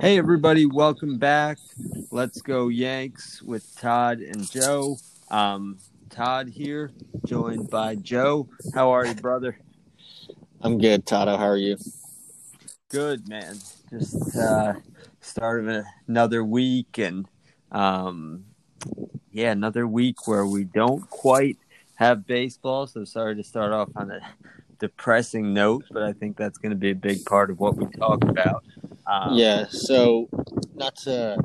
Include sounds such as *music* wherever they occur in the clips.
Hey, everybody, welcome back. Let's go, Yanks, with Todd and Joe. Um, Todd here, joined by Joe. How are you, brother? I'm good, Todd. How are you? Good, man. Just uh, start of another week, and um, yeah, another week where we don't quite have baseball. So sorry to start off on a *laughs* depressing note, but I think that's going to be a big part of what we talk about. Um, yeah. So, not to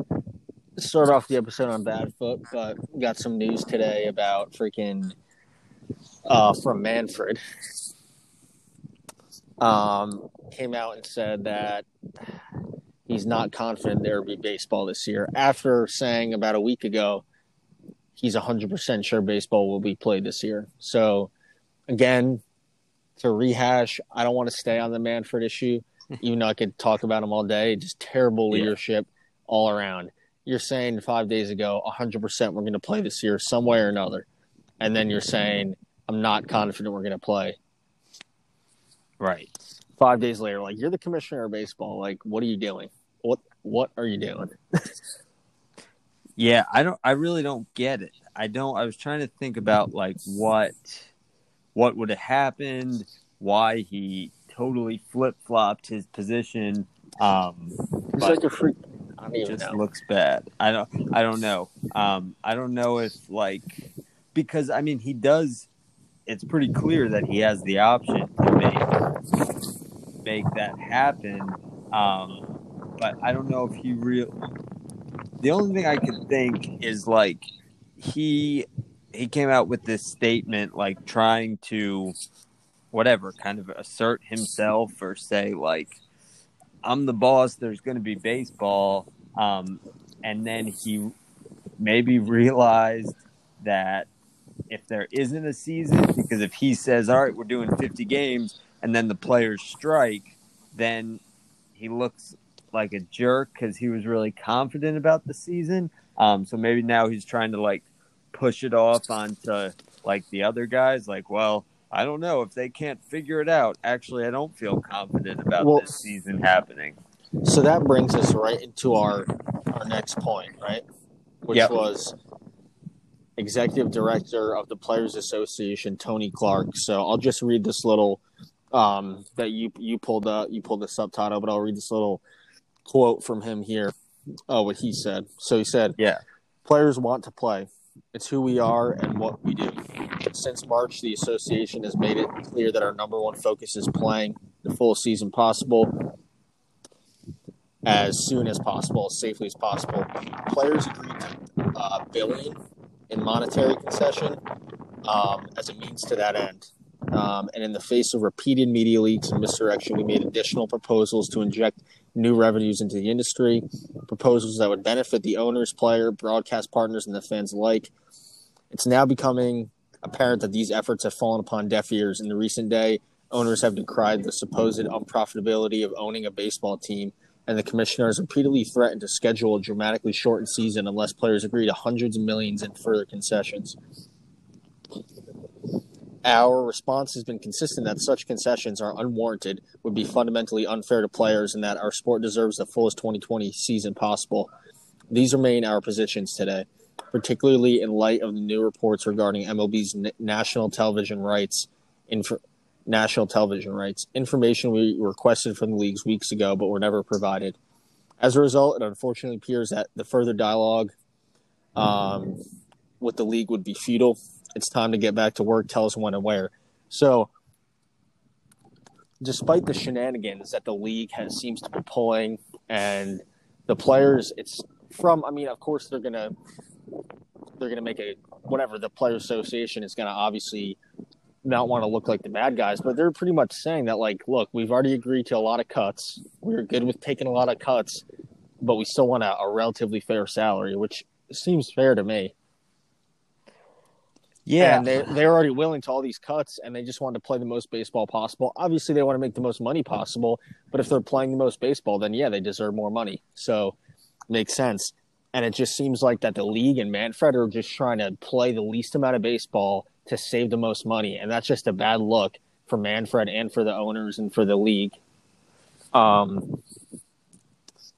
start off the episode on bad foot, but got some news today about freaking uh, from Manfred. Um, came out and said that he's not confident there will be baseball this year after saying about a week ago he's 100% sure baseball will be played this year. So, again, to rehash, I don't want to stay on the Manfred issue *laughs* even though I could talk about him all day. Just terrible leadership yeah. all around. You're saying five days ago, 100% we're going to play this year some way or another. And then you're saying, I'm not confident we're going to play. Right. Five days later, like, you're the commissioner of baseball. Like, what are you doing? What What are you doing? *laughs* yeah, I don't. I really don't get it. I don't. I was trying to think about like what what would have happened, why he totally flip flopped his position. Um, He's like a freak. I don't just know. looks bad. I don't. I don't know. Um, I don't know if like because I mean he does. It's pretty clear that he has the option to make make that happen. Um, but I don't know if he real. The only thing I can think is like he he came out with this statement like trying to whatever kind of assert himself or say like I'm the boss. There's going to be baseball, um, and then he maybe realized that if there isn't a season, because if he says, "All right, we're doing 50 games," and then the players strike, then he looks like a jerk because he was really confident about the season. Um, so maybe now he's trying to like push it off onto like the other guys, like, well, I don't know if they can't figure it out. Actually, I don't feel confident about well, this season happening. So that brings us right into our our next point, right? Which yep. was executive director of the Players Association, Tony Clark. So I'll just read this little um, that you you pulled up you pulled the subtitle, but I'll read this little quote from him here. Oh, what he said. So he said, "Yeah, players want to play. It's who we are and what we do. Since March, the association has made it clear that our number one focus is playing the full season possible as soon as possible, as safely as possible. Players agreed to uh, a billion in monetary concession um, as a means to that end. Um, and in the face of repeated media leaks and misdirection, we made additional proposals to inject new revenues into the industry, proposals that would benefit the owners, player, broadcast partners, and the fans alike. It's now becoming apparent that these efforts have fallen upon deaf ears. In the recent day, owners have decried the supposed unprofitability of owning a baseball team, and the commissioners repeatedly threatened to schedule a dramatically shortened season unless players agree to hundreds of millions in further concessions. Our response has been consistent that such concessions are unwarranted, would be fundamentally unfair to players, and that our sport deserves the fullest 2020 season possible. These remain our positions today particularly in light of the new reports regarding MLB's national television rights. Inf- national television rights information we requested from the leagues weeks ago, but were never provided. As a result, it unfortunately appears that the further dialogue um, with the league would be futile. It's time to get back to work. Tell us when and where. So, despite the shenanigans that the league has seems to be pulling, and the players, it's from. I mean, of course, they're gonna they're to make a whatever the player association is to obviously not want to look like the bad guys, but they're pretty much saying that like, look, we've already agreed to a lot of cuts. We're good with taking a lot of cuts, but we still want a, a relatively fair salary, which seems fair to me. Yeah, and they they're already willing to all these cuts, and they just want to play the most baseball possible. Obviously, they want to make the most money possible, but if they're playing the most baseball, then yeah, they deserve more money. So, makes sense. And it just seems like that the league and Manfred are just trying to play the least amount of baseball to save the most money. And that's just a bad look for Manfred and for the owners and for the league. Um,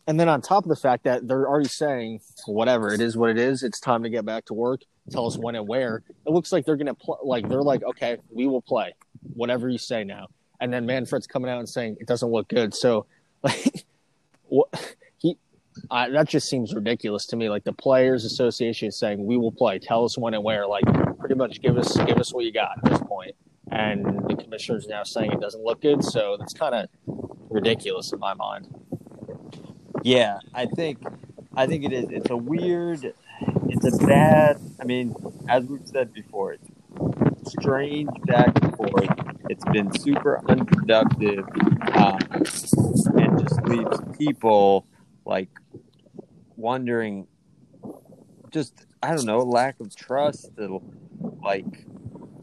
and then on top of the fact that they're already saying, whatever, it is what it is, it's time to get back to work. Tell us when and where. It looks like they're going to play, like, they're like, okay, we will play whatever you say now. And then Manfred's coming out and saying it doesn't look good. So, like, *laughs* what he, I, that just seems ridiculous to me. Like the Players Association is saying, we will play. Tell us when and where. Like, pretty much give us, give us what you got at this point. And the commissioner's now saying it doesn't look good. So that's kind of ridiculous in my mind. Yeah, I think I think it is. It's a weird. A bad. I mean, as we've said before, it's strange back and forth. It's been super unproductive, um, and just leaves people like wondering. Just I don't know, lack of trust, like,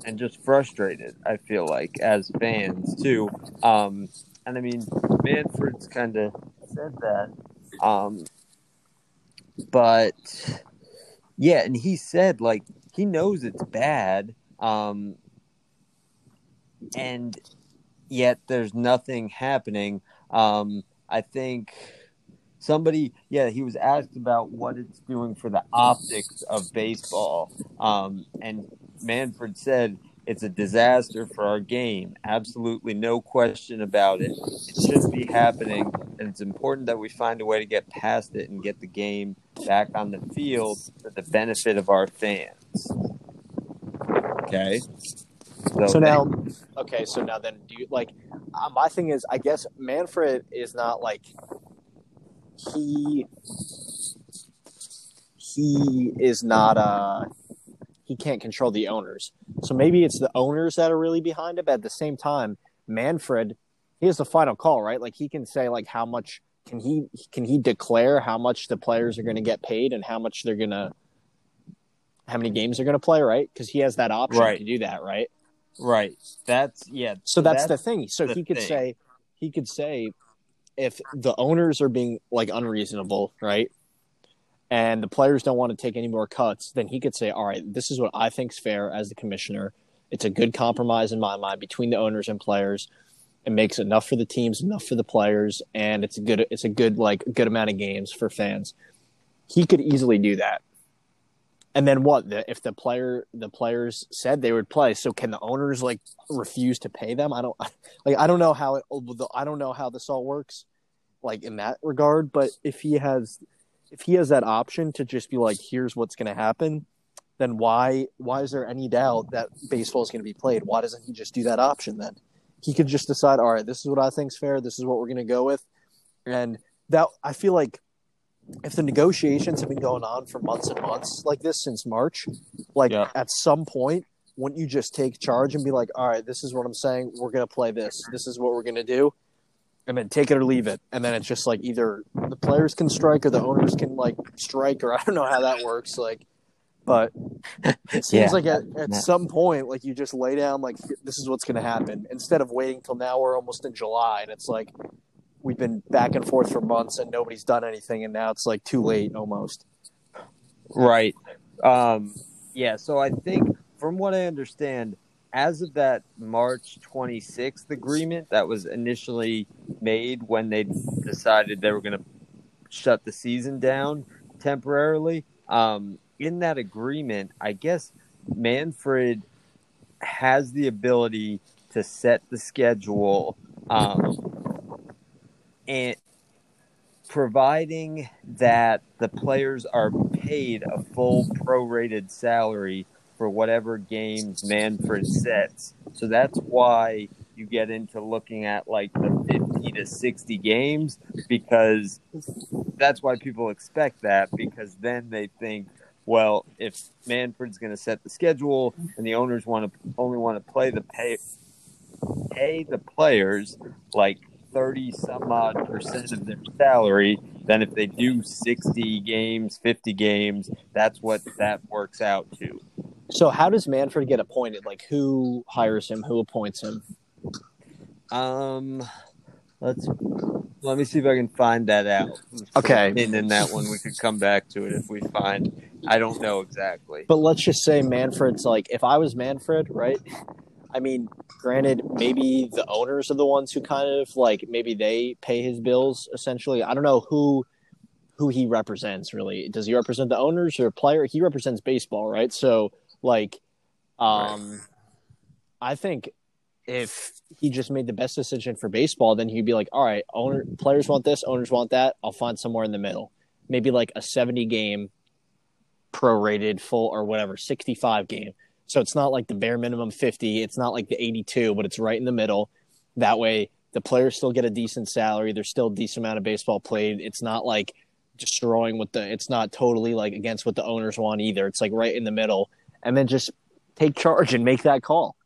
and just frustrated. I feel like as fans too. Um, and I mean, Manfred's kind of said that. Um, but yeah, and he said like he knows it's bad. Um, and yet there's nothing happening. Um, I think somebody, yeah, he was asked about what it's doing for the optics of baseball. Um, and Manfred said it's a disaster for our game. Absolutely no question about it. It shouldn't be happening, and it's important that we find a way to get past it and get the game back on the field for the benefit of our fans. Okay. So, so now, okay, so now then, do you like? Uh, my thing is, I guess Manfred is not like he he is not uh he can't control the owners. So maybe it's the owners that are really behind it. But at the same time, Manfred, he has the final call, right? Like he can say like how much can he can he declare how much the players are going to get paid and how much they're going to how many games they're going to play, right? Because he has that option right. to do that, right? Right. That's yeah. So that's, that's the thing. So the he could thing. say he could say if the owners are being like unreasonable, right? And the players don't want to take any more cuts, then he could say, "All right, this is what I think's fair as the commissioner. It's a good compromise in my mind between the owners and players. It makes enough for the teams, enough for the players, and it's a good it's a good like good amount of games for fans." He could easily do that. And then what? The, if the player the players said they would play, so can the owners like refuse to pay them? I don't *laughs* like I don't know how it I don't know how this all works like in that regard, but if he has if he has that option to just be like, here's what's going to happen, then why why is there any doubt that baseball is going to be played? Why doesn't he just do that option then? He could just decide, all right, this is what I think's fair. This is what we're going to go with, and that I feel like if the negotiations have been going on for months and months like this since March, like yeah. at some point, wouldn't you just take charge and be like, all right, this is what I'm saying. We're going to play this. This is what we're going to do and then take it or leave it. And then it's just like either the players can strike or the owners can like strike, or I don't know how that works. Like, but *laughs* it seems yeah. like at, at some point, like you just lay down, like this is what's going to happen instead of waiting till now. We're almost in July, and it's like we've been back and forth for months and nobody's done anything, and now it's like too late almost. Right. Um, yeah. So I think, from what I understand, as of that March 26th agreement that was initially made when they decided they were going to shut the season down temporarily, um, in that agreement, I guess Manfred has the ability to set the schedule um, and providing that the players are paid a full prorated salary for whatever games Manfred sets. So that's why you get into looking at like the 50 to 60 games because that's why people expect that because then they think well if manfred's going to set the schedule and the owners want to only want to play the pay pay the players like 30 some odd percent of their salary then if they do 60 games 50 games that's what that works out to so how does Manfred get appointed? Like who hires him? Who appoints him? Um, let's let me see if I can find that out. Okay. And in that one, we could come back to it if we find. I don't know exactly. But let's just say Manfred's like, if I was Manfred, right? I mean, granted, maybe the owners are the ones who kind of like maybe they pay his bills essentially. I don't know who who he represents really. Does he represent the owners or player? He represents baseball, right? So like um Right. I think if he just made the best decision for baseball, then he'd be like, all right, owner players want this, owners want that. I'll find somewhere in the middle. Maybe like a 70 game prorated full or whatever, 65 game. So it's not like the bare minimum 50. It's not like the 82, but it's right in the middle. That way, the players still get a decent salary. There's still a decent amount of baseball played. It's not like destroying what the, it's not totally like against what the owners want either. It's like right in the middle. And then just take charge and make that call.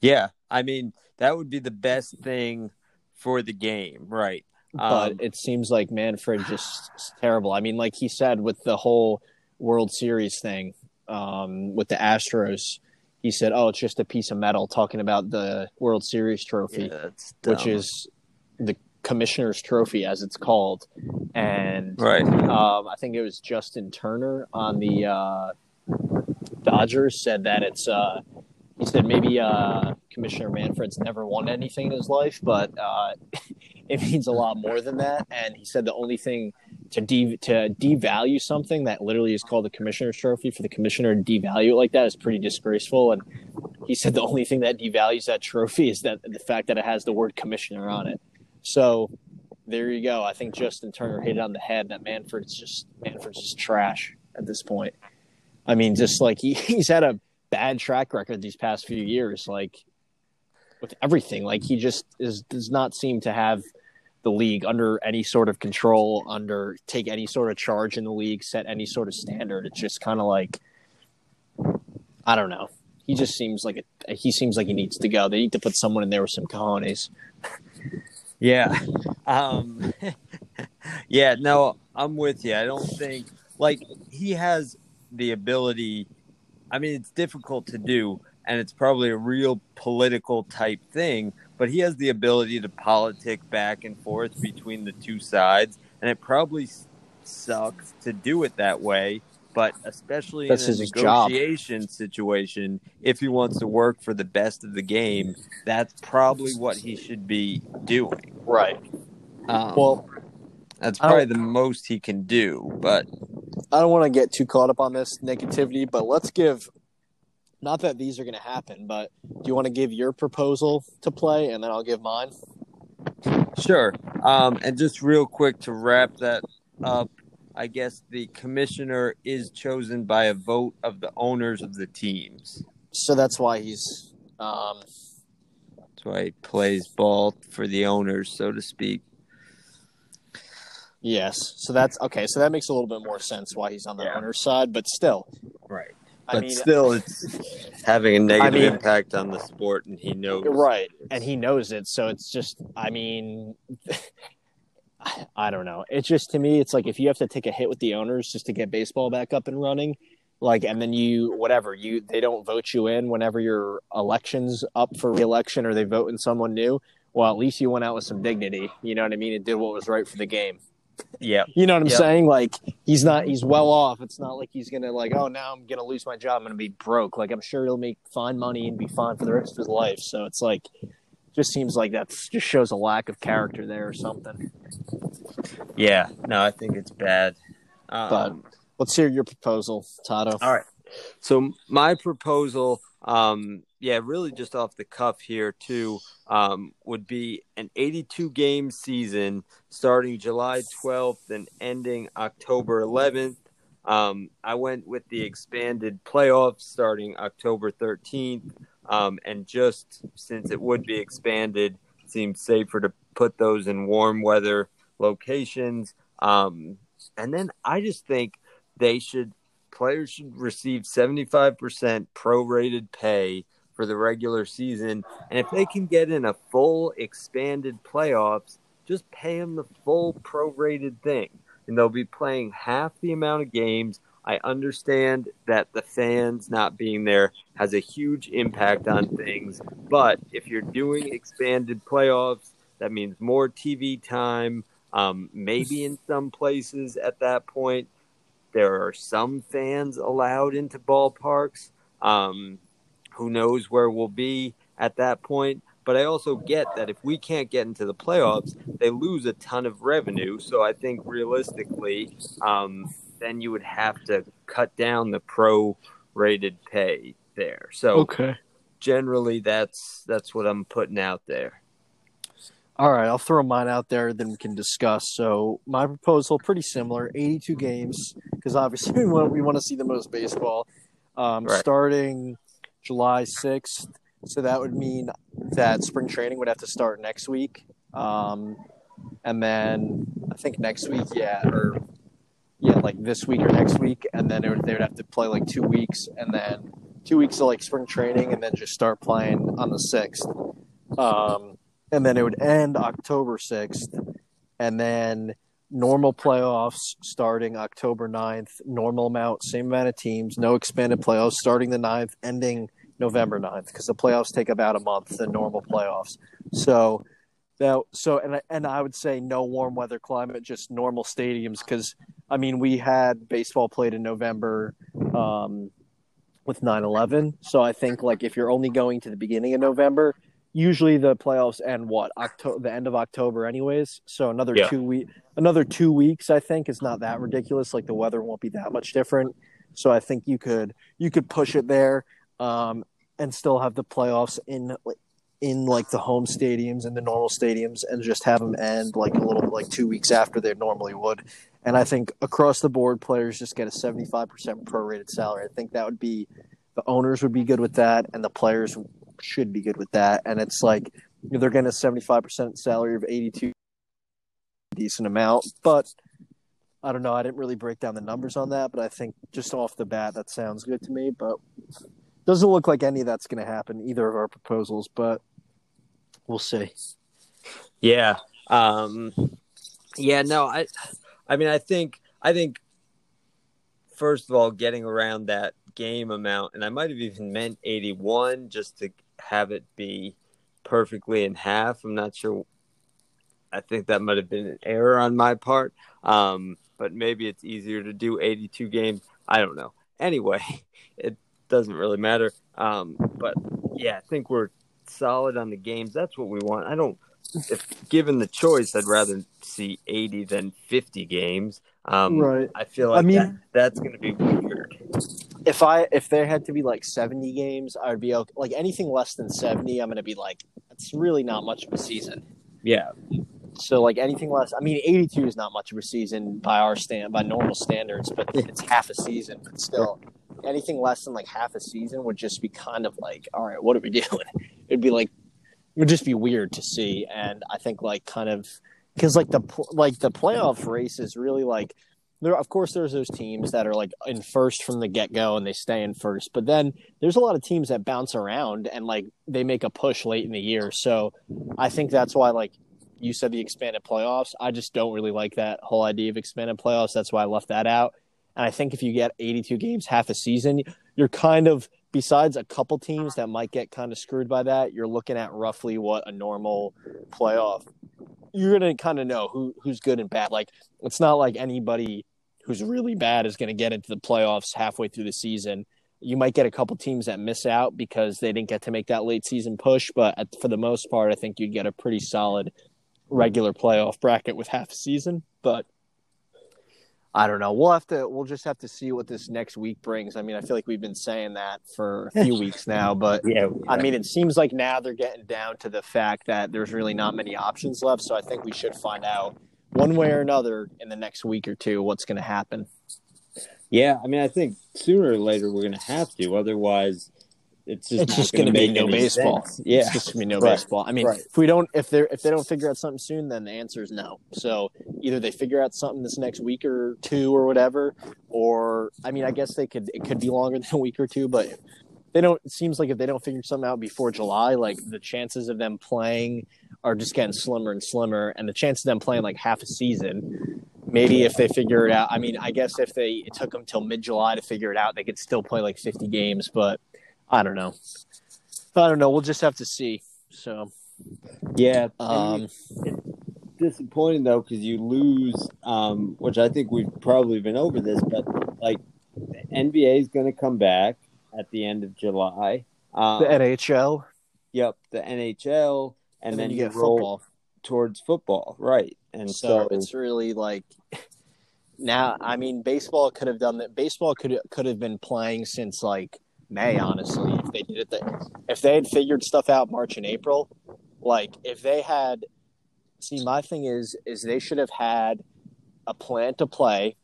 Yeah, I mean that would be the best thing for the game, right? but Um, it seems like Manfred just is terrible. I mean, like he said with the whole World Series thing um, with the Astros, he said, "Oh, it's just a piece of metal." Talking about the World Series trophy, yeah, which is the Commissioner's Trophy, as it's called, and right. um, I think it was Justin Turner on the uh, Dodgers said that it's. Uh, he said maybe uh, Commissioner Manfred's never won anything in his life, but uh, *laughs* it means a lot more than that. And he said the only thing to de- to devalue something that literally is called the Commissioner's Trophy for the Commissioner to devalue it like that is pretty disgraceful. And he said the only thing that devalues that trophy is that the fact that it has the word Commissioner on it. So there you go. I think Justin Turner hit it on the head that Manfred's just Manfred's just trash at this point. I mean, just like he, *laughs* he's had a bad track record these past few years, like with everything. Like he just is does not seem to have the league under any sort of control, under take any sort of charge in the league, set any sort of standard. It's just kind of like I don't know. He just seems like a, he seems like he needs to go. They need to put someone in there with some cojones. *laughs* Yeah. Um, *laughs* yeah, no, I'm with you. I don't think like he has the ability. I mean, it's difficult to do, and it's probably a real political type thing. But he has the ability to politic back and forth between the two sides, and it probably sucks to do it that way. But especially That's in a his job. negotiation situation, if he wants to work for the best of the game, that's probably what he should be doing. Right. Um, Well, that's probably the most he can do. But I don't want to get too caught up on this negativity, but let's give. Not that these are going to happen, but do you want to give your proposal to play, and then I'll give mine? sure. Um, and just real quick to wrap that up, I guess the commissioner is chosen by a vote of the owners of the teams. So that's why he's. Um, That's why he plays ball for the owners, so to speak. yes. So that's okay. So that makes a little bit more sense why he's on the Yeah. owner's side, but still, Right. I But mean, still, it's having a negative mean- impact on the sport, and he knows. right, and he knows it. So it's just, I mean, I- I don't know. It's just to me, it's like if you have to take a hit with the owners just to get baseball back up and running, like, and then you whatever you they don't vote you in whenever your election's up for reelection or they vote in someone new. Well, at least you went out with some dignity. You know what I mean? It did what was right for the game. Yeah. You know what I'm Yep. saying? Like he's not he's well off. It's not like he's gonna like, oh now I'm gonna lose my job, I'm gonna be broke. Like I'm sure he'll make fine money and be fine for the rest of his life. So it's like just seems like that just shows a lack of character there or something. Yeah. No, I think it's bad. Um, But let's hear your proposal, Tato. All right. So my proposal, um, yeah, really just off the cuff here too, um, would be an 82 game season starting July 12th and ending October 11th. Um, I went with the expanded playoffs starting October 13th, um, and just since it would be expanded, it seemed safer to put those in warm weather locations. Um, and then I just think they should players should receive 75% prorated pay for the regular season and if they can get in a full expanded playoffs just pay them the full prorated thing and they'll be playing half the amount of games i understand that the fans not being there has a huge impact on things but if you're doing expanded playoffs That means more TV time. Um, maybe in some places at that point, there are some fans allowed into ballparks. Um, who knows where we'll be at that point? But I also get that if we can't get into the playoffs, they lose a ton of revenue. So I think realistically, um, then you would have to cut down the pro rated pay there. So Okay. generally, that's that's what I'm putting out there. All right, I'll throw mine out there, then we can discuss. So my proposal, pretty similar, 82 games, because obviously *laughs* we want, we want to see the most baseball. Um, Right. Starting July 6th, so that would mean that spring training would have to start next week. Um, and then I think next week, yeah, or yeah, like this week or next week, and then would, they would have to play like two weeks, and then two weeks of like spring training, and then just start playing on the 6th. Um, and then it would end October 6th, and then normal playoffs starting October 9th, normal amount, same amount of teams, no expanded playoffs starting the 9th, ending November 9th, because the playoffs take about a month, the normal playoffs. So that so and I, and I would say no warm weather climate, just normal stadiums, because I mean we had baseball played in November um, with 9/11, so I think like if you're only going to the beginning of November, usually the playoffs end what October, the end of October, anyways. So another Yeah. two week, another two weeks, I think is not that ridiculous. Like the weather won't be that much different, so I think you could you could push it there, um, and still have the playoffs in in like the home stadiums and the normal stadiums, and just have them end like a little like two weeks after they normally would. And I think across the board, players just get a seventy five percent prorated salary. I think that would be the owners would be good with that, and the players should be good with that. And it's like they're getting a 75% salary of 82, decent amount. But I don't know. I didn't really break down the numbers on that, but I think just off the bat, that sounds good to me. But doesn't look like any of that's going to happen, either of our proposals, but we'll see. Yeah. Um yeah, no, I I mean I think I think first of all getting around that game amount and I might have even meant 81 just to have it be perfectly in half. I'm not sure I think that might have been an error on my part. Um but maybe it's easier to do 82 games. I don't know. Anyway, *laughs* it doesn't really matter. Um but yeah, I think we're solid on the games. That's what we want. I don't if given the choice, I'd rather see 80 than 50 games. Um, Right. I feel like I mean- that, that's going to be weird. If I if there had to be like 70 games, I would be okay. Like anything less than 70, I'm going to be like, that's really not much of a season. Yeah, So like anything less, I mean, 82 is not much of a season by our stand by normal standards, but it's half a season. But still, anything less than like half a season would just be kind of like, all right, what are we *laughs* doing? It'd be like, it would just be weird to see. And I think like kind of because like the like the playoff race is really like there. Of course, there's those teams that are like in first from the get go and they stay in first, but then there's a lot of teams that bounce around and like they make a push late in the year. So I think that's why like you said the expanded playoffs. I just don't really like that whole idea of expanded playoffs. That's why I left that out. And I think if you get 82 games, half a season, you're kind of, besides a couple teams that might get kind of screwed by that, you're looking at roughly what a normal playoff. You're going to kind of know who who's good and bad. Like, it's not like anybody who's really bad is going to get into the playoffs halfway through the season. You might get a couple teams that miss out because they didn't get to make that late season push, but at, for the most part, I think you'd get a pretty solid regular playoff bracket with half a season, but I don't know. We'll have to we'll just have to see what this next week brings. I mean, I feel like we've been saying that for a few weeks now, *laughs* but yeah. I mean, it seems like now they're getting down to the fact that there's really not many options left, so I think we should find out one way or another in the next week or two what's going to happen. yeah. I mean, I think sooner or later we're going to have to. Otherwise, it's just it's just going to be no baseball. sense. Yeah, It's just gonna be no Right. baseball. I mean, Right. if we don't, if they if they don't figure out something soon, then the answer is no. So either they figure out something this next week or two or whatever, or I mean, I guess they could. It could be longer *laughs* than a week or two, but they don't. It seems like if they don't figure something out before July, like the chances of them playing are just getting slimmer and slimmer, and the chances of them playing like half a season. Maybe if they figure it out, I mean, I guess if they it took them till mid July to figure it out, they could still play like fifty games, but I don't know. I don't know. We'll just have to see. So Yeah, Um, disappointing though because you lose, um, which I think we've probably been over this, but like the NBA is going to come back at the end of July. Um, the NHL, yep, the NHL, and, and, then, then you get roll football. towards football, right? And so so, it's really like *laughs* now. I mean, baseball could have done that. Baseball could could have been playing since like May, honestly, if they did it. The, if they had figured stuff out March and April, like if they had. See, my thing is, is they should have had a plan to play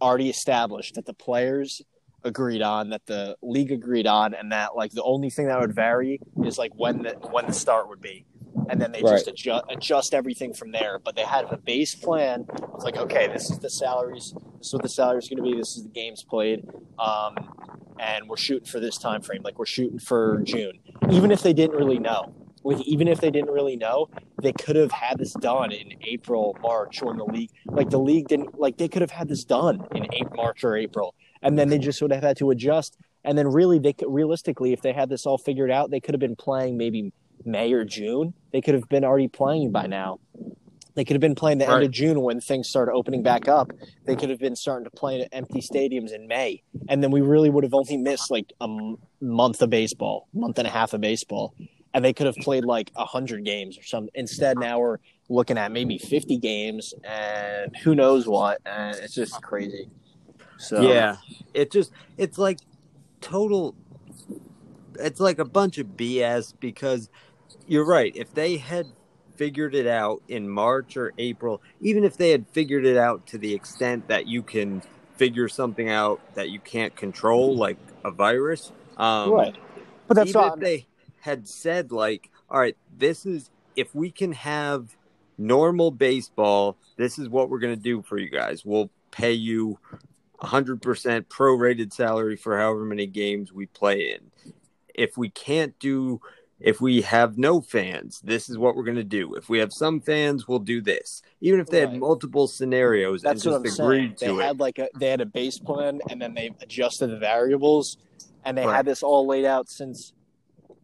already established that the players agreed on, that the league agreed on, and that like the only thing that would vary is like when the when the start would be, and then they just adjust adjust everything from there. But they had a base plan. It's like okay, this is the salaries. This is what the salaries going to be. This is the games played, um, and we're shooting for this time frame. Like we're shooting for June, even if they didn't really know. Like even if they didn't really know, they could have had this done in April, March, when the league like the league didn't like they could have had this done in April, March or April, and then they just would have had to adjust. And then really, they could realistically, if they had this all figured out, they could have been playing maybe May or June. They could have been already playing by mm. now. They could have been playing the end of June when things started opening back up. They could have been starting to play at empty stadiums in May, and then we really would have only missed like a m- month of baseball, month and a half of baseball, and they could have played like hundred games or something. Instead, now we're looking at maybe fifty games, and who knows what, and it's just crazy. So yeah, it just it's like total. It's like a bunch of BS because you're right. If they had figured it out in March or April, even if they had figured it out to the extent that you can figure something out that you can't control, like a virus, um, right. But that's even not if they had said like, all right, this is if we can have normal baseball, this is what we're going to do for you guys. We'll pay you 100% prorated salary for however many games we play in. If we can't do if we have no fans, this is what we're going to do. If we have some fans, we'll do this. Even if they had multiple scenarios That's and what I'm just saying. agreed They it. had like a they had a base plan, and then they adjusted the variables, and they Right. had this all laid out since.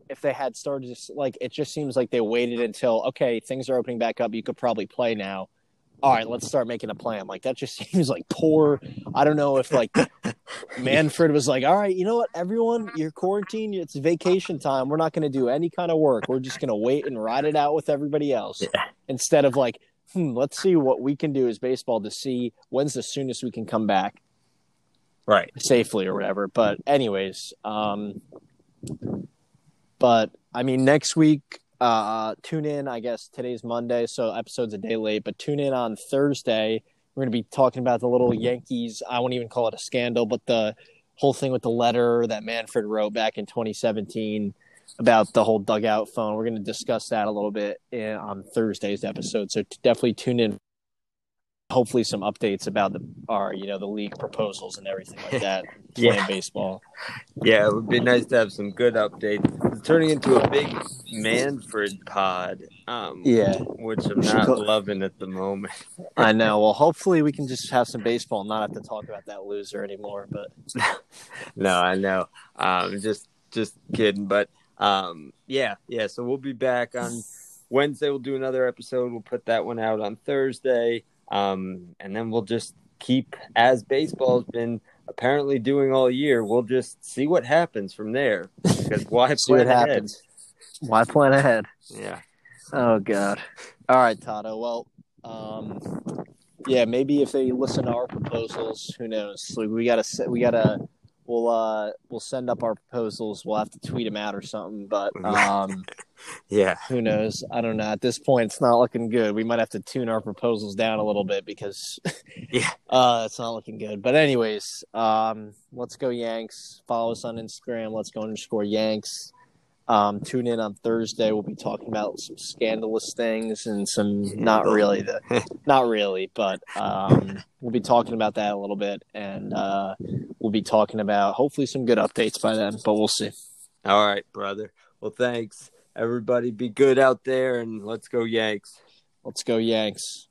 If they had started, just like it just seems like they waited until okay, things are opening back up. You could probably play now. All right, let's start making a plan. Like that just *laughs* seems like poor. I don't know if like *laughs* Manfred was like, all right, you know what, everyone, you're quarantined. It's vacation time. We're not going to do any kind of work. We're just going to wait and ride it out with everybody else Yeah. instead of like, hmm, let's see what we can do as baseball to see when's the soonest we can come back Right. safely or whatever. But anyways, um, but I mean, next week, uh, tune in. I guess today's Monday, so episode's a day late. But tune in on Thursday. We're going to be talking about the little Yankees. I won't even call it a scandal, but the whole thing with the letter that Manfred wrote back in 2017 about the whole dugout phone. We're going to discuss that a little bit in, on Thursday's episode. So definitely tune in. Hopefully, some updates about the our you know the league proposals and everything like that. *laughs* Yeah. Playing baseball. Yeah, it would be nice to have some good updates. It's turning into a big Manfred pod, um, Yeah. which I'm not go- loving at the moment. I know. Well, hopefully we can just have some baseball and not have to talk about that loser anymore. But *laughs* No, I know. Um, just just kidding, but um, yeah, yeah. So we'll be back on Wednesday. We'll do another episode. We'll put that one out on Thursday, um, and then we'll just keep as baseball's been apparently doing all year. We'll just see what happens from there. Because *laughs* why see what plan ahead? happens. Why plan ahead? Yeah. Oh God. All right, Tato. Well, um, yeah, maybe if they listen to our proposals, who knows? Like we gotta, we gotta, we'll, uh, we'll send up our proposals. We'll have to tweet them out or something. But *laughs* um, Yeah. who knows? I don't know. At this point, it's not looking good. We might have to tune our proposals down a little bit because, *laughs* Yeah. uh, it's not looking good. But anyways, um, let's go Yanks. Follow us on Instagram. Let's go underscore Yanks. Um, tune in on Thursday. We'll be talking about some scandalous things and some not really the, *laughs* not really, but um, we'll be talking about that a little bit, and uh, we'll be talking about hopefully some good updates by then. But we'll see. All right, brother. Well, thanks. Everybody be good out there and let's go Yanks. Let's go Yanks.